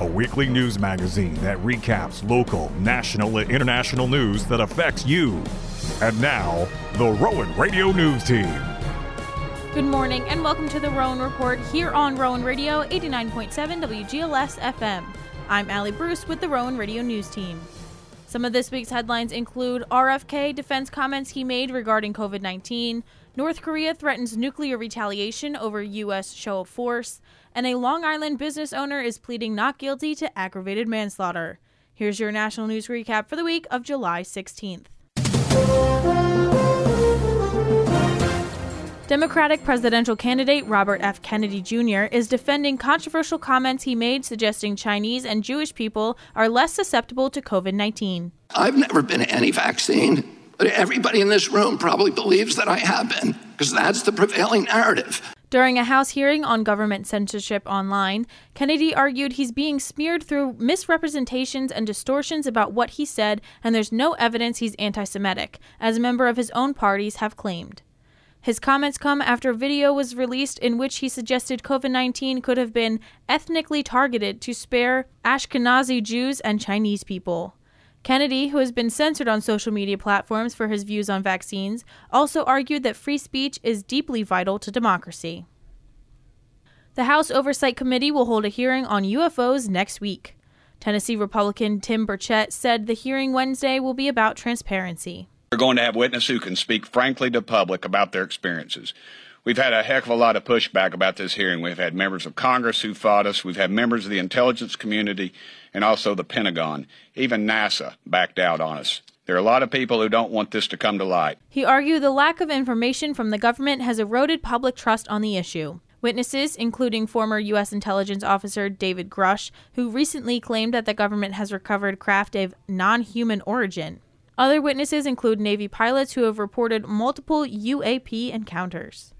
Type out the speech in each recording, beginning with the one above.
a weekly news magazine that recaps local, national, and international news that affects you. And now, the Rowan Radio News Team. Good morning and welcome to the Rowan Report here on Rowan Radio 89.7 WGLS FM. I'm Allie Bruce with the Rowan Radio News Team. Some of this week's headlines include RFK defense comments he made regarding COVID 19, North Korea threatens nuclear retaliation over U.S. show of force, and a Long Island business owner is pleading not guilty to aggravated manslaughter. Here's your national news recap for the week of July 16th. Democratic presidential candidate Robert F. Kennedy Jr. is defending controversial comments he made suggesting Chinese and Jewish people are less susceptible to COVID 19. I've never been anti vaccine. But everybody in this room probably believes that I have been, because that's the prevailing narrative. During a House hearing on government censorship online, Kennedy argued he's being smeared through misrepresentations and distortions about what he said, and there's no evidence he's anti Semitic, as a member of his own parties have claimed. His comments come after a video was released in which he suggested COVID 19 could have been ethnically targeted to spare Ashkenazi Jews and Chinese people. Kennedy, who has been censored on social media platforms for his views on vaccines, also argued that free speech is deeply vital to democracy. The House Oversight Committee will hold a hearing on UFOs next week. Tennessee Republican Tim Burchett said the hearing Wednesday will be about transparency. We're going to have witnesses who can speak frankly to public about their experiences. We've had a heck of a lot of pushback about this hearing. We've had members of Congress who fought us. We've had members of the intelligence community and also the Pentagon. Even NASA backed out on us. There are a lot of people who don't want this to come to light. He argued the lack of information from the government has eroded public trust on the issue. Witnesses, including former U.S. intelligence officer David Grusch, who recently claimed that the government has recovered craft of non human origin. Other witnesses include Navy pilots who have reported multiple UAP encounters.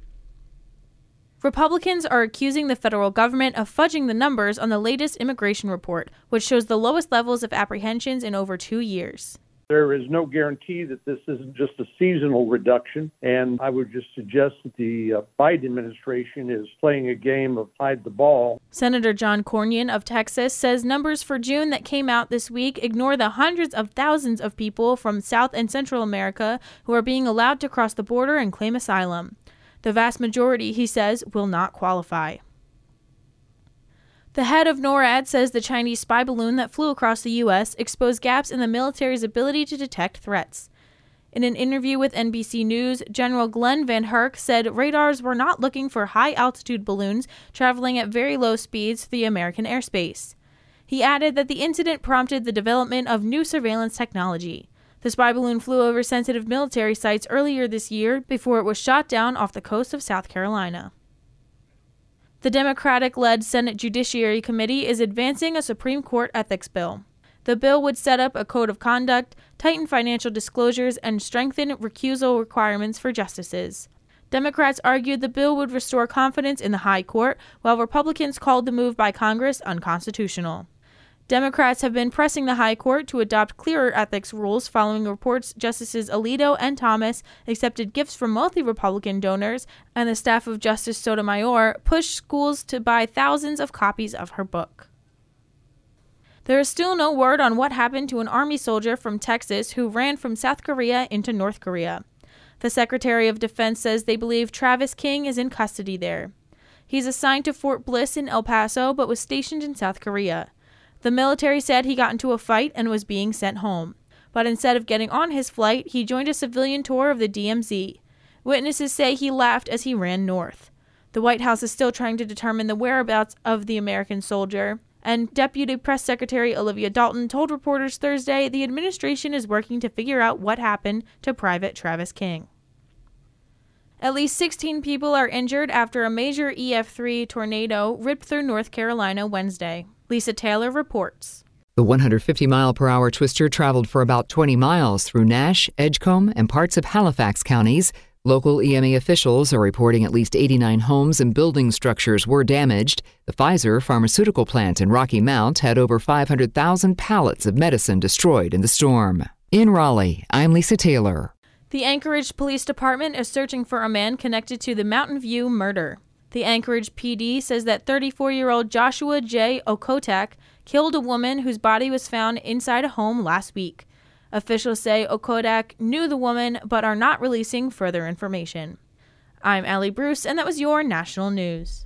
Republicans are accusing the federal government of fudging the numbers on the latest immigration report, which shows the lowest levels of apprehensions in over two years. There is no guarantee that this isn't just a seasonal reduction, and I would just suggest that the uh, Biden administration is playing a game of hide the ball. Senator John Cornyn of Texas says numbers for June that came out this week ignore the hundreds of thousands of people from South and Central America who are being allowed to cross the border and claim asylum. The vast majority, he says, will not qualify. The head of NORAD says the Chinese spy balloon that flew across the U.S. exposed gaps in the military's ability to detect threats. In an interview with NBC News, General Glen VanHerck said radars were not looking for high altitude balloons traveling at very low speeds through the American airspace. He added that the incident prompted the development of new surveillance technology. The spy balloon flew over sensitive military sites earlier this year before it was shot down off the coast of South Carolina. The Democratic led Senate Judiciary Committee is advancing a Supreme Court ethics bill. The bill would set up a code of conduct, tighten financial disclosures, and strengthen recusal requirements for justices. Democrats argued the bill would restore confidence in the High Court, while Republicans called the move by Congress unconstitutional. Democrats have been pressing the High Court to adopt clearer ethics rules following reports Justices Alito and Thomas accepted gifts from wealthy Republican donors, and the staff of Justice Sotomayor pushed schools to buy thousands of copies of her book. There is still no word on what happened to an Army soldier from Texas who ran from South Korea into North Korea. The Secretary of Defense says they believe Travis King is in custody there. He's assigned to Fort Bliss in El Paso but was stationed in South Korea. The military said he got into a fight and was being sent home. But instead of getting on his flight, he joined a civilian tour of the DMZ. Witnesses say he laughed as he ran north. The White House is still trying to determine the whereabouts of the American soldier. And Deputy Press Secretary Olivia Dalton told reporters Thursday the administration is working to figure out what happened to Private Travis King. At least 16 people are injured after a major EF3 tornado ripped through North Carolina Wednesday. Lisa Taylor reports. The 150 mile per hour twister traveled for about 20 miles through Nash, Edgecombe, and parts of Halifax counties. Local EMA officials are reporting at least 89 homes and building structures were damaged. The Pfizer pharmaceutical plant in Rocky Mount had over 500,000 pallets of medicine destroyed in the storm. In Raleigh, I'm Lisa Taylor. The Anchorage Police Department is searching for a man connected to the Mountain View murder. The Anchorage PD says that 34 year old Joshua J. Okotak killed a woman whose body was found inside a home last week. Officials say Okotak knew the woman but are not releasing further information. I'm Allie Bruce, and that was your national news.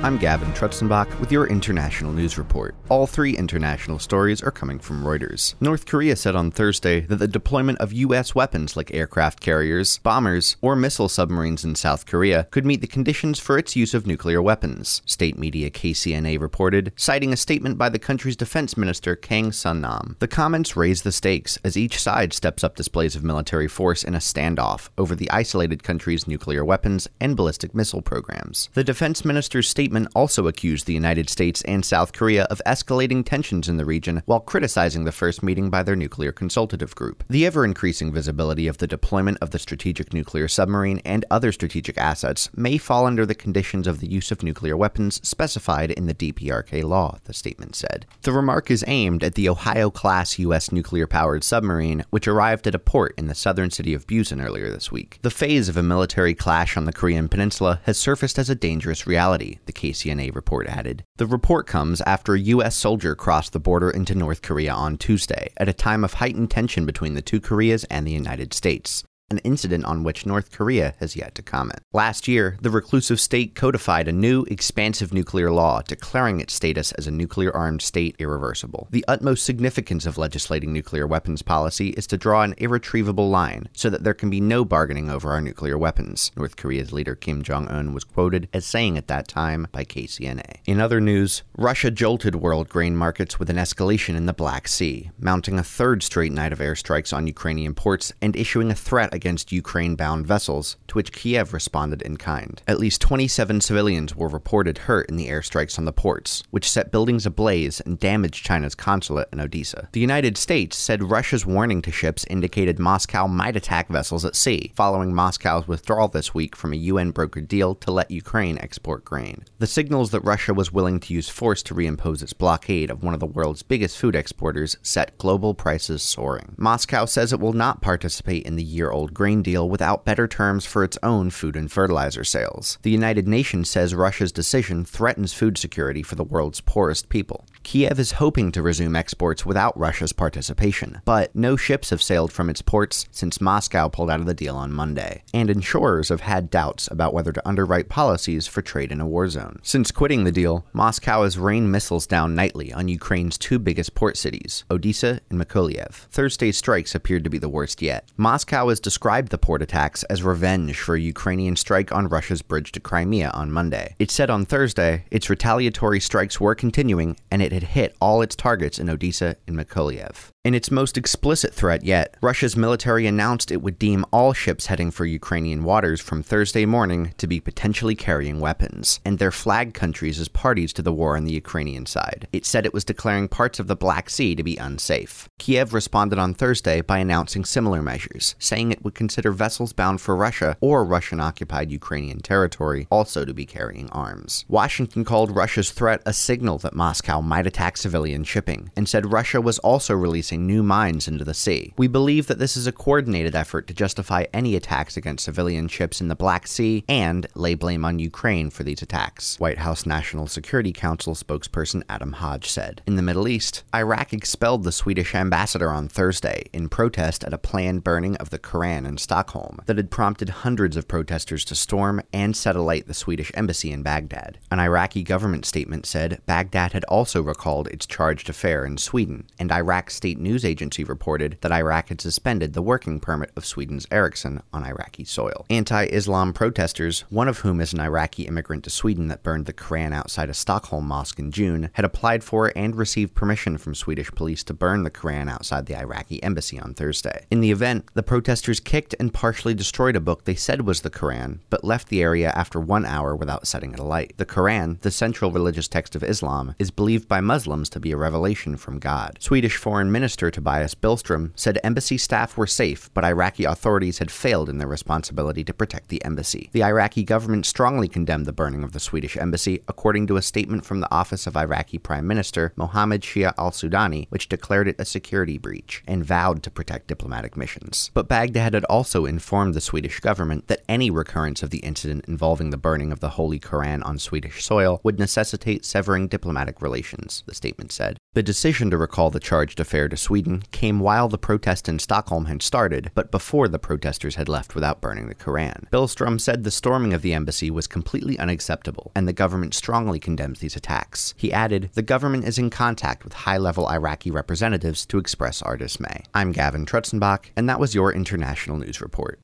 I'm Gavin Trutzenbach with your international news report. All three international stories are coming from Reuters. North Korea said on Thursday that the deployment of U.S. weapons like aircraft carriers, bombers, or missile submarines in South Korea could meet the conditions for its use of nuclear weapons, state media KCNA reported, citing a statement by the country's defense minister Kang Sun Nam. The comments raise the stakes as each side steps up displays of military force in a standoff over the isolated country's nuclear weapons and ballistic missile programs. The defense minister's statement statement also accused the United States and South Korea of escalating tensions in the region while criticizing the first meeting by their nuclear consultative group. The ever increasing visibility of the deployment of the strategic nuclear submarine and other strategic assets may fall under the conditions of the use of nuclear weapons specified in the DPRK law, the statement said. The remark is aimed at the Ohio class U.S. nuclear powered submarine, which arrived at a port in the southern city of Busan earlier this week. The phase of a military clash on the Korean peninsula has surfaced as a dangerous reality, the KCNA report added. The report comes after a U.S. soldier crossed the border into North Korea on Tuesday, at a time of heightened tension between the two Koreas and the United States an incident on which North Korea has yet to comment. Last year, the reclusive state codified a new, expansive nuclear law declaring its status as a nuclear armed state irreversible. The utmost significance of legislating nuclear weapons policy is to draw an irretrievable line so that there can be no bargaining over our nuclear weapons, North Korea's leader Kim Jong un was quoted as saying at that time by KCNA. In other news, Russia jolted world grain markets with an escalation in the Black Sea, mounting a third straight night of airstrikes on Ukrainian ports and issuing a threat against Ukraine bound vessels, to which Kiev responded in kind. At least 27 civilians were reported hurt in the airstrikes on the ports, which set buildings ablaze and damaged China's consulate in Odessa. The United States said Russia's warning to ships indicated Moscow might attack vessels at sea, following Moscow's withdrawal this week from a UN brokered deal to let Ukraine export grain. The signals that Russia was willing to use force to reimpose its blockade of one of the world's biggest food exporters set global prices soaring. Moscow says it will not participate in the year old grain deal without better terms for its own food and fertilizer sales. The United Nations says Russia's decision threatens food security for the world's poorest people. Kiev is hoping to resume exports without Russia's participation, but no ships have sailed from its ports since Moscow pulled out of the deal on Monday, and insurers have had doubts about whether to underwrite policies for trade in a war zone. Since quitting the deal, Moscow has rained missiles down nightly on Ukraine's two biggest port cities, Odessa and Mykolaiv. Thursday's strikes appeared to be the worst yet. Moscow has described the port attacks as revenge for a Ukrainian strike on Russia's bridge to Crimea on Monday. It said on Thursday its retaliatory strikes were continuing and it had hit all its targets in Odessa and Mykolaiv. In its most explicit threat yet, Russia's military announced it would deem all ships heading for Ukrainian waters from Thursday morning to be potentially carrying weapons, and their flag countries as parties to the war on the Ukrainian side. It said it was declaring parts of the Black Sea to be unsafe. Kiev responded on Thursday by announcing similar measures, saying it would consider vessels bound for Russia or Russian occupied Ukrainian territory also to be carrying arms. Washington called Russia's threat a signal that Moscow might attack civilian shipping, and said Russia was also releasing new mines into the sea. We believe that this is a coordinated effort to justify any attacks against civilian ships in the Black Sea and lay blame on Ukraine for these attacks, White House National Security Council spokesperson Adam Hodge said. In the Middle East, Iraq expelled the Swedish ambassador on Thursday in protest at a planned burning of the Koran in Stockholm that had prompted hundreds of protesters to storm and set alight the Swedish embassy in Baghdad. An Iraqi government statement said Baghdad had also recalled its chargé d'affaires in Sweden, and Iraq's state news agency reported that Iraq had suspended the working permit of Sweden's Ericsson on Iraqi soil. Anti Islam protesters, one of whom is an Iraqi immigrant to Sweden that burned the Koran outside a Stockholm mosque in June, had applied for and received permission from Swedish police to burn the Koran outside the Iraqi embassy on Thursday. In the event, the protesters protesters kicked and partially destroyed a book they said was the Quran, but left the area after one hour without setting it alight. The Quran, the central religious text of Islam, is believed by Muslims to be a revelation from God. Swedish Foreign Minister Tobias Billström said embassy staff were safe, but Iraqi authorities had failed in their responsibility to protect the embassy. The Iraqi government strongly condemned the burning of the Swedish embassy, according to a statement from the office of Iraqi Prime Minister Mohammed Shia al Sudani, which declared it a security breach and vowed to protect diplomatic missions. But Baghdad had also informed the Swedish government that any recurrence of the incident involving the burning of the Holy Quran on Swedish soil would necessitate severing diplomatic relations, the statement said. The decision to recall the chargé d'affaires to Sweden came while the protest in Stockholm had started, but before the protesters had left without burning the Koran. Billström said the storming of the embassy was completely unacceptable, and the government strongly condemns these attacks. He added, The government is in contact with high level Iraqi representatives to express our dismay. I'm Gavin Trutzenbach, and that was your International News Report.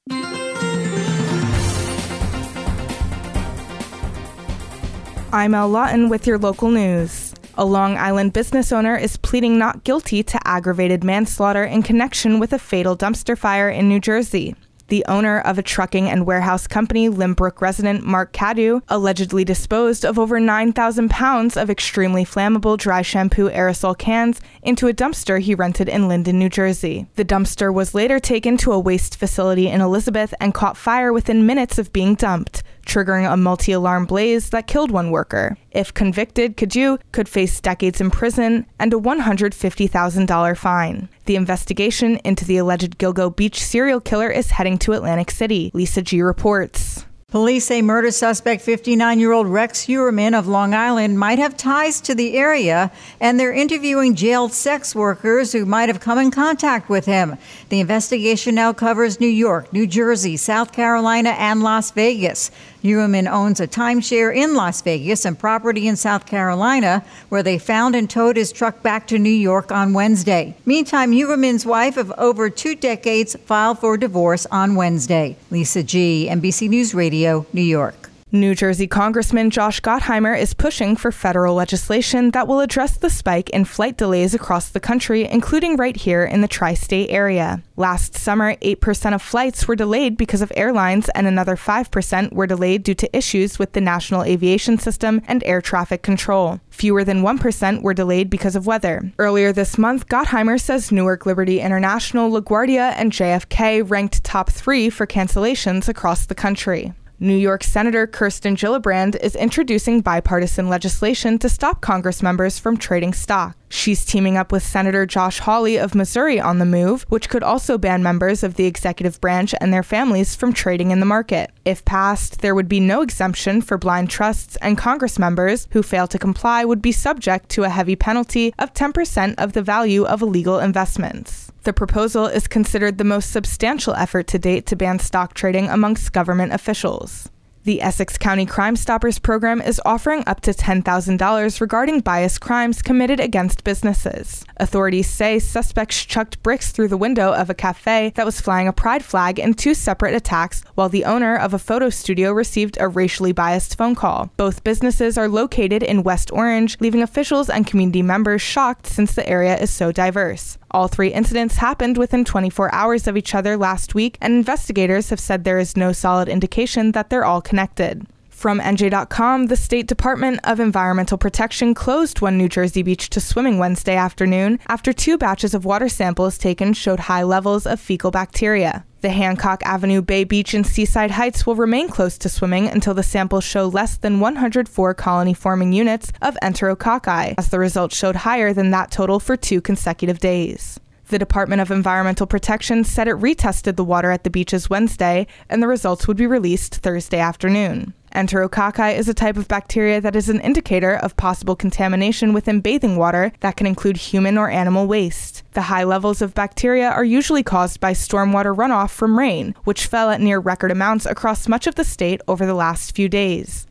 I'm El Lawton with your local news. A Long Island business owner is pleading not guilty to aggravated manslaughter in connection with a fatal dumpster fire in New Jersey. The owner of a trucking and warehouse company, Lynbrook resident Mark Cadu, allegedly disposed of over 9,000 pounds of extremely flammable dry shampoo aerosol cans into a dumpster he rented in Linden, New Jersey. The dumpster was later taken to a waste facility in Elizabeth and caught fire within minutes of being dumped triggering a multi alarm blaze that killed one worker. If convicted, Cadu could face decades in prison and a $150,000 fine. The investigation into the alleged Gilgo Beach serial killer is heading to Atlantic City. Lisa G reports. Police say murder suspect 59 year old Rex Heuermann of Long Island might have ties to the area, and they're interviewing jailed sex workers who might have come in contact with him. The investigation now covers New York, New Jersey, South Carolina, and Las Vegas. Heuermann owns a timeshare in Las Vegas and property in South Carolina, where they found and towed his truck back to New York on Wednesday. Meantime, Heuermann's wife of over two decades filed for divorce on Wednesday. Lisa G., NBC News Radio, New York. New Jersey Congressman Josh Gottheimer is pushing for federal legislation that will address the spike in flight delays across the country, including right here in the tri state area. Last summer, 8% of flights were delayed because of airlines, and another 5% were delayed due to issues with the National Aviation System and air traffic control. Fewer than 1% were delayed because of weather. Earlier this month, Gottheimer says Newark Liberty International, LaGuardia, and JFK ranked top three for cancellations across the country. New York Senator Kirsten Gillibrand is introducing bipartisan legislation to stop Congress members from trading stock. She's teaming up with Senator Josh Hawley of Missouri on the move, which could also ban members of the executive branch and their families from trading in the market. If passed, there would be no exemption for blind trusts, and Congress members who fail to comply would be subject to a heavy penalty of 10% of the value of illegal investments. The proposal is considered the most substantial effort to date to ban stock trading amongst government officials. The Essex County Crime Stoppers program is offering up to $10,000 regarding bias crimes committed against businesses. Authorities say suspects chucked bricks through the window of a cafe that was flying a pride flag in two separate attacks, while the owner of a photo studio received a racially biased phone call. Both businesses are located in West Orange, leaving officials and community members shocked since the area is so diverse. All three incidents happened within 24 hours of each other last week, and investigators have said there is no solid indication that they're all connected. From NJ.com, the State Department of Environmental Protection closed one New Jersey beach to swimming Wednesday afternoon after two batches of water samples taken showed high levels of fecal bacteria. The Hancock Avenue Bay Beach in Seaside Heights will remain closed to swimming until the samples show less than 104 colony forming units of enterococci, as the results showed higher than that total for two consecutive days. The Department of Environmental Protection said it retested the water at the beaches Wednesday, and the results would be released Thursday afternoon. Enterococci is a type of bacteria that is an indicator of possible contamination within bathing water that can include human or animal waste. The high levels of bacteria are usually caused by stormwater runoff from rain, which fell at near record amounts across much of the state over the last few days.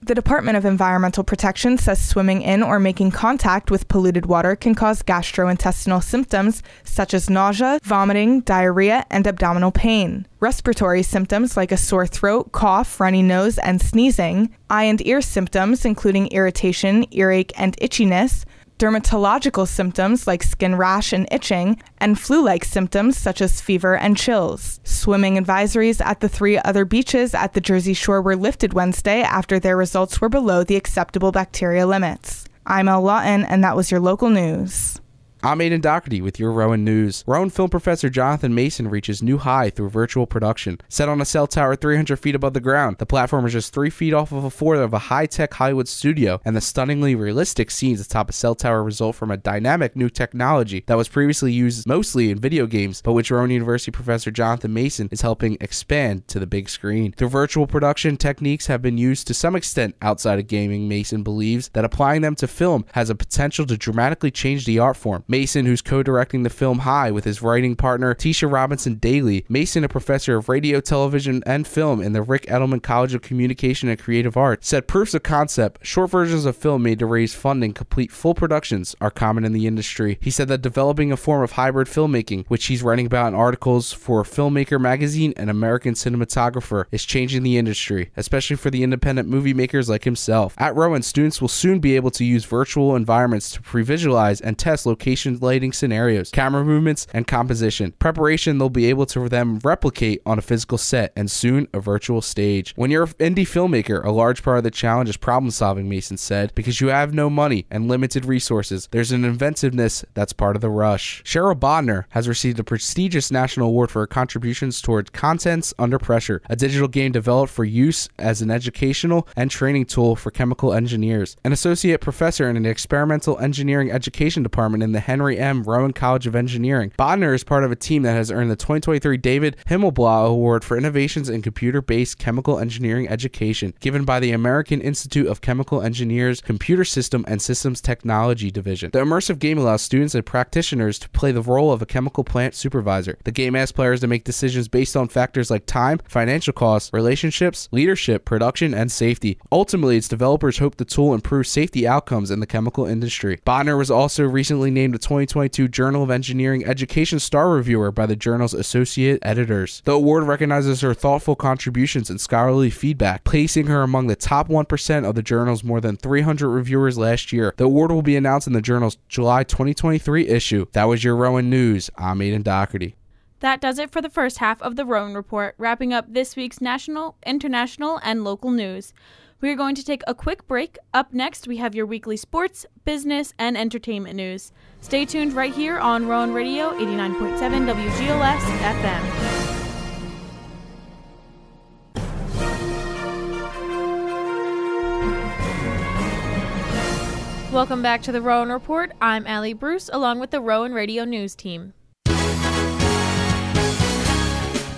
The Department of Environmental Protection says swimming in or making contact with polluted water can cause gastrointestinal symptoms such as nausea, vomiting, diarrhea, and abdominal pain. Respiratory symptoms like a sore throat, cough, runny nose, and sneezing. Eye and ear symptoms including irritation, earache, and itchiness. Dermatological symptoms like skin rash and itching, and flu like symptoms such as fever and chills. Swimming advisories at the three other beaches at the Jersey Shore were lifted Wednesday after their results were below the acceptable bacteria limits. I'm El Lawton, and that was your local news. I'm Aiden Doherty with your Rowan News. Rowan film professor Jonathan Mason reaches new high through virtual production. Set on a cell tower 300 feet above the ground, the platform is just three feet off of a floor of a high tech Hollywood studio, and the stunningly realistic scenes atop a cell tower result from a dynamic new technology that was previously used mostly in video games, but which Rowan University professor Jonathan Mason is helping expand to the big screen. Through virtual production techniques have been used to some extent outside of gaming, Mason believes that applying them to film has a potential to dramatically change the art form. Mason, who's co directing the film High with his writing partner Tisha Robinson Daly. Mason, a professor of radio, television, and film in the Ric Edelman College of Communication and Creative Arts, said proofs of concept, short versions of film made to raise funding, complete full productions, are common in the industry. He said that developing a form of hybrid filmmaking, which he's writing about in articles for Filmmaker magazine and American Cinematographer, is changing the industry, especially for the independent movie makers like himself. At Rowan, students will soon be able to use virtual environments to pre visualize and test location lighting scenarios, camera movements, and composition. Preparation they'll be able to then replicate on a physical set and soon a virtual stage. When you're an indie filmmaker, a large part of the challenge is problem solving, Mason said, because you have no money and limited resources. There's an inventiveness that's part of the rush. Cheryl Bodnar has received a prestigious national award for her contributions toward Contents Under Pressure, a digital game developed for use as an educational and training tool for chemical engineers. An associate professor in an experimental engineering education department in the Henry M. Rowan College of Engineering. Bodnar is part of a team that has earned the 2023 David Himmelblau Award for Innovations in Computer Based Chemical Engineering Education, given by the American Institute of Chemical Engineers Computer System and Systems Technology Division. The immersive game allows students and practitioners to play the role of a chemical plant supervisor. The game asks players to make decisions based on factors like time, financial costs, relationships, leadership, production, and safety. Ultimately, its developers hope the tool improves safety outcomes in the chemical industry. Bodnar was also recently named the 2022 Journal of Engineering Education Star Reviewer by the journal's associate editors. The award recognizes her thoughtful contributions and scholarly feedback, placing her among the top 1% of the journal's more than 300 reviewers last year. The award will be announced in the journal's July 2023 issue. That was your Rowan News. I'm Aiden Doherty. That does it for the first half of the Rowan Report, wrapping up this week's national, international, and local news. We are going to take a quick break. Up next, we have your weekly sports, business, and entertainment news. Stay tuned right here on Rowan Radio 89.7 WGLS FM. Welcome back to the Rowan Report. I'm Allie Bruce, along with the Rowan Radio News team.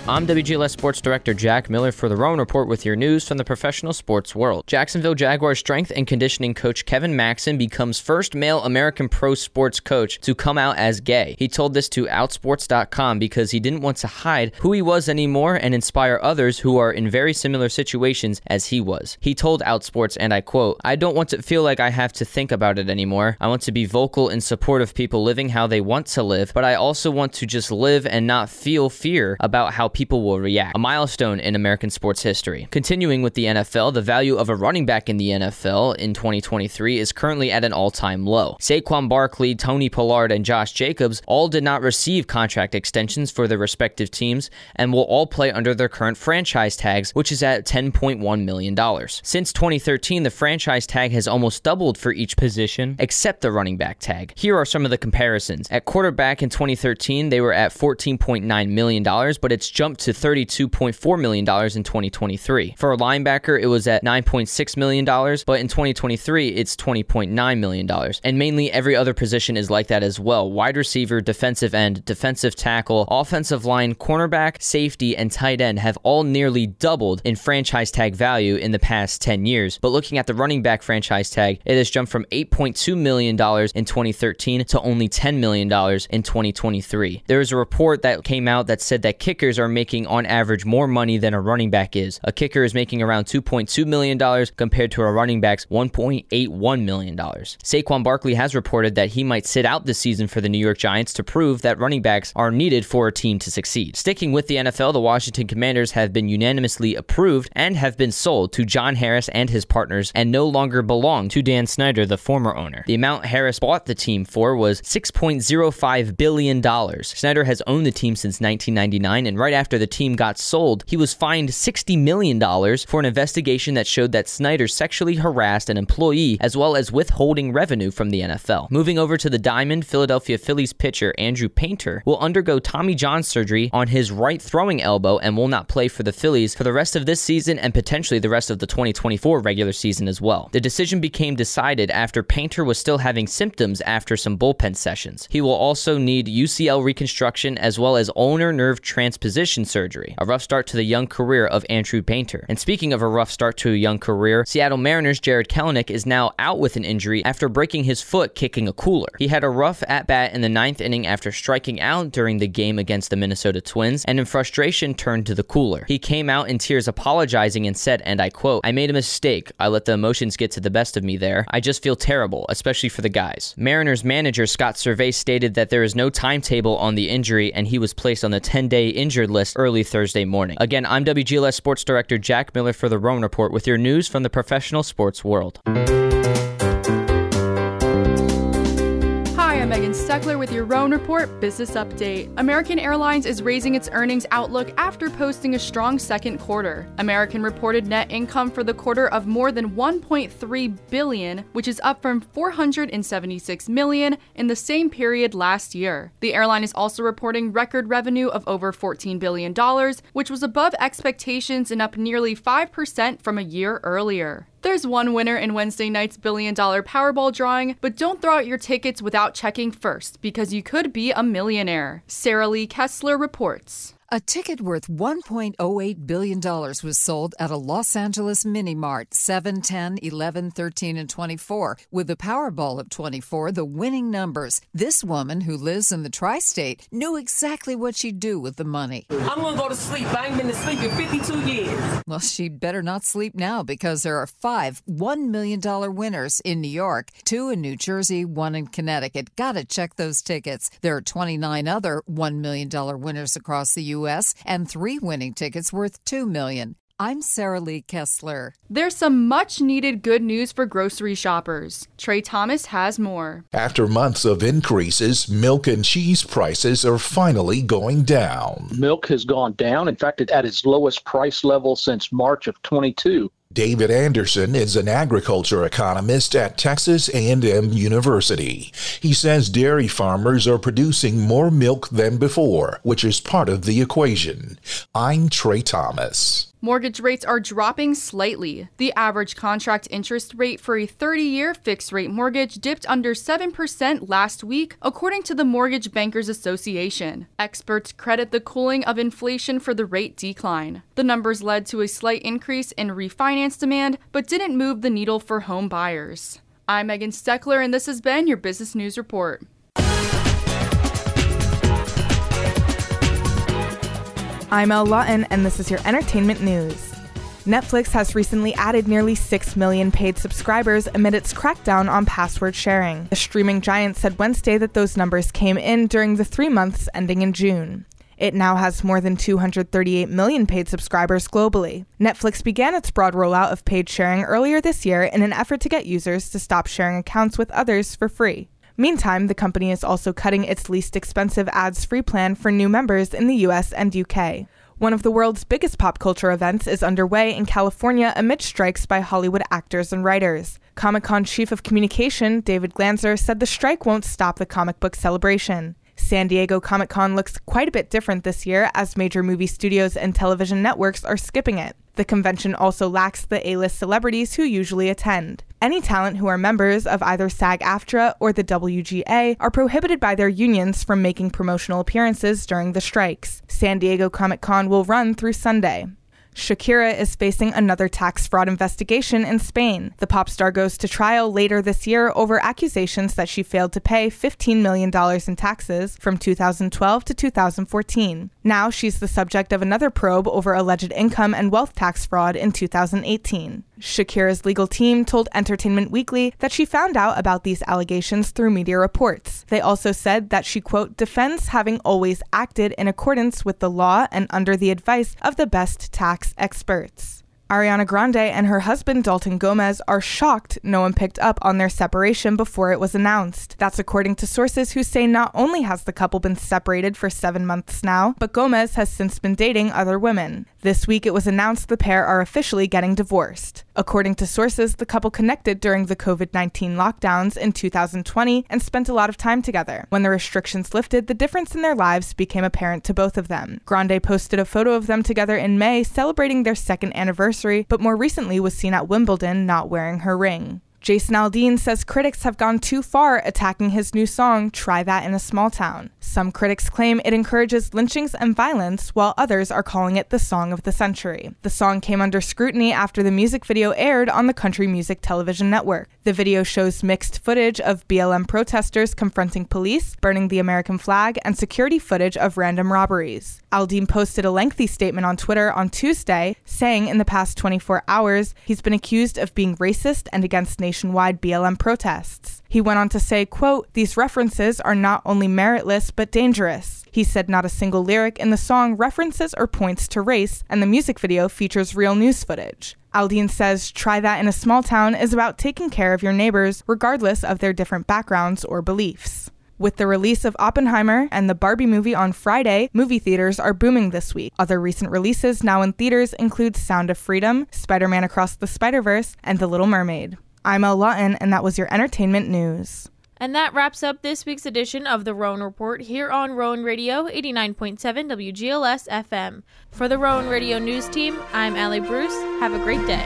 I'm WGLS Sports Director Jack Miller for the Rowan Report with your news from the professional sports world. Jacksonville Jaguars strength and conditioning coach Kevin Maxen becomes first male American pro sports coach to come out as gay. He told this to Outsports.com because he didn't want to hide who he was anymore and inspire others who are in very similar situations as he was. He told Outsports, and I quote, I don't want to feel like I have to think about it anymore. I want to be vocal in support of people living how they want to live, but I also want to just live and not feel fear about how people will react. A milestone in American sports history. Continuing with the NFL, the value of a running back in the NFL in 2023 is currently at an all time low. Saquon Barkley, Tony Pollard, and Josh Jacobs all did not receive contract extensions for their respective teams and will all play under their current franchise tags, which is at $10.1 million. Since 2013, the franchise tag has almost doubled for each position except the running back tag. Here are some of the comparisons. At quarterback in 2013, they were at $14.9 million, but it's jumped to $32.4 million in 2023. For a linebacker, it was at $9.6 million, but in 2023, it's $20.9 million. And mainly every other position is like that as well wide receiver, defensive end, defensive tackle, offensive line, cornerback, safety, and tight end have all nearly doubled in franchise tag value in the past 10 years. But looking at the running back franchise tag, it has jumped from $8.2 million in 2013 to only $10 million in 2023. There is a report that came out that said that kickers are making on average more money than a running back is. A kicker is making around $2.2 million compared to a running back's $1.81 million. Saquon Barkley has reported that he might sit out this season for the New York Giants to prove that running backs are needed for a team to succeed. Sticking with the NFL, the Washington Commanders have been unanimously approved and have been sold to John Harris and his partners and no longer belong to Dan Snyder, the former owner. The amount Harris bought the team for was $6.05 billion. Snyder has owned the team since 1999, and right after the team got sold, he was fined $60 million for an investigation that showed that Snyder sexually harassed an employee as well as withholding revenue from the NFL. Moving over to the Diamond, Philadelphia Phillies pitcher Andrew Painter will undergo Tommy John surgery on his right throwing elbow and will not play for the Phillies for the rest of this season and potentially the rest of the 2024 regular season as well. The decision became decided after Painter was still having symptoms after some bullpen sessions. He will also need UCL reconstruction as well as ulnar nerve transposition surgery. A rough start to the young career of Andrew Painter. And speaking of a rough start to a young career, Seattle Mariners Jarred Kelenic is now out with an injury after breaking his foot kicking a cooler. He had a rough at bat in the ninth inning after striking out during the game against the Minnesota Twins and in frustration turned to the cooler. He came out in tears apologizing and said, and I quote, I made a mistake. I let the emotions get to the best of me there. I just feel terrible, especially for the guys. Mariners manager Scott Servais stated that there is no timetable on the injury and he was placed on the 10 day injured list early Thursday morning. Again, I'm WGLS Sports Director Jack Miller for the Rowan Report with your news from the professional sports world. Steckler with your Rowan Report Business Update. American Airlines is raising its earnings outlook after posting a strong second quarter. American reported net income for the quarter of more than 1.3 billion, which is up from 476 million in the same period last year. The airline is also reporting record revenue of over 14 billion dollars, which was above expectations and up nearly 5% from a year earlier. There's one winner in Wednesday night's billion dollar Powerball drawing, but don't throw out your tickets without checking first because you could be a millionaire. Sarah Lee Kessler reports. A ticket worth $1.08 billion was sold at a Los Angeles mini mart 7, 10, 11, 13, and 24, with the Powerball of 24 the winning numbers. This woman, who lives in the tri state, knew exactly what she'd do with the money. I'm gonna go to sleep. I ain't been to sleep in 52 years. Well, she'd better not sleep now because there are five $1 million winners in New York, two in New Jersey, one in Connecticut. Gotta check those tickets. There are 29 other $1 million winners across the U.S. U.S. and three winning tickets worth 2 million. I'm Sarah Lee Kessler. There's some much needed good news for grocery shoppers. Trey Thomas has more. After months of increases, milk and cheese prices are finally going down. Milk has gone down. In fact, it's at its lowest price level since March of 22. David Anderson is an agriculture economist at Texas A&M University. He says dairy farmers are producing more milk than before, which is part of the equation. I'm Trey Thomas. Mortgage rates are dropping slightly. The average contract interest rate for a 30 year fixed rate mortgage dipped under 7% last week, according to the Mortgage Bankers Association. Experts credit the cooling of inflation for the rate decline. The numbers led to a slight increase in refinance demand, but didn't move the needle for home buyers. I'm Megan Steckler, and this has been your Business News Report. I'm Elle Lawton, and this is your entertainment news. Netflix has recently added nearly 6 million paid subscribers amid its crackdown on password sharing. The streaming giant said Wednesday that those numbers came in during the three months ending in June. It now has more than 238 million paid subscribers globally. Netflix began its broad rollout of paid sharing earlier this year in an effort to get users to stop sharing accounts with others for free. Meantime, the company is also cutting its least expensive ads free plan for new members in the US and UK. One of the world's biggest pop culture events is underway in California amid strikes by Hollywood actors and writers. Comic Con Chief of Communication, David Glanzer, said the strike won't stop the comic book celebration. San Diego Comic Con looks quite a bit different this year as major movie studios and television networks are skipping it. The convention also lacks the A list celebrities who usually attend. Any talent who are members of either SAG AFTRA or the WGA are prohibited by their unions from making promotional appearances during the strikes. San Diego Comic Con will run through Sunday. Shakira is facing another tax fraud investigation in Spain. The pop star goes to trial later this year over accusations that she failed to pay $15 million in taxes from 2012 to 2014. Now she's the subject of another probe over alleged income and wealth tax fraud in 2018. Shakira's legal team told Entertainment Weekly that she found out about these allegations through media reports. They also said that she, quote, defends having always acted in accordance with the law and under the advice of the best tax experts. Ariana Grande and her husband Dalton Gomez are shocked no one picked up on their separation before it was announced. That's according to sources who say not only has the couple been separated for seven months now, but Gomez has since been dating other women. This week it was announced the pair are officially getting divorced. According to sources, the couple connected during the COVID 19 lockdowns in 2020 and spent a lot of time together. When the restrictions lifted, the difference in their lives became apparent to both of them. Grande posted a photo of them together in May, celebrating their second anniversary, but more recently was seen at Wimbledon not wearing her ring. Jason Aldean says critics have gone too far attacking his new song, Try That in a Small Town. Some critics claim it encourages lynchings and violence, while others are calling it the song of the century. The song came under scrutiny after the music video aired on the Country Music Television Network. The video shows mixed footage of BLM protesters confronting police, burning the American flag, and security footage of random robberies. Aldean posted a lengthy statement on Twitter on Tuesday, saying in the past 24 hours he's been accused of being racist and against nationwide BLM protests. He went on to say, quote, These references are not only meritless but dangerous. He said not a single lyric in the song references or points to race, and the music video features real news footage. Aldean says Try That in a Small Town is about taking care of your neighbors, regardless of their different backgrounds or beliefs. With the release of Oppenheimer and the Barbie movie on Friday, movie theaters are booming this week. Other recent releases now in theaters include Sound of Freedom, Spider Man Across the Spider Verse, and The Little Mermaid. I'm El Lawton, and that was your entertainment news. And that wraps up this week's edition of the Rowan Report here on Rowan Radio 89.7 WGLS FM. For the Rowan Radio News Team, I'm Allie Bruce. Have a great day.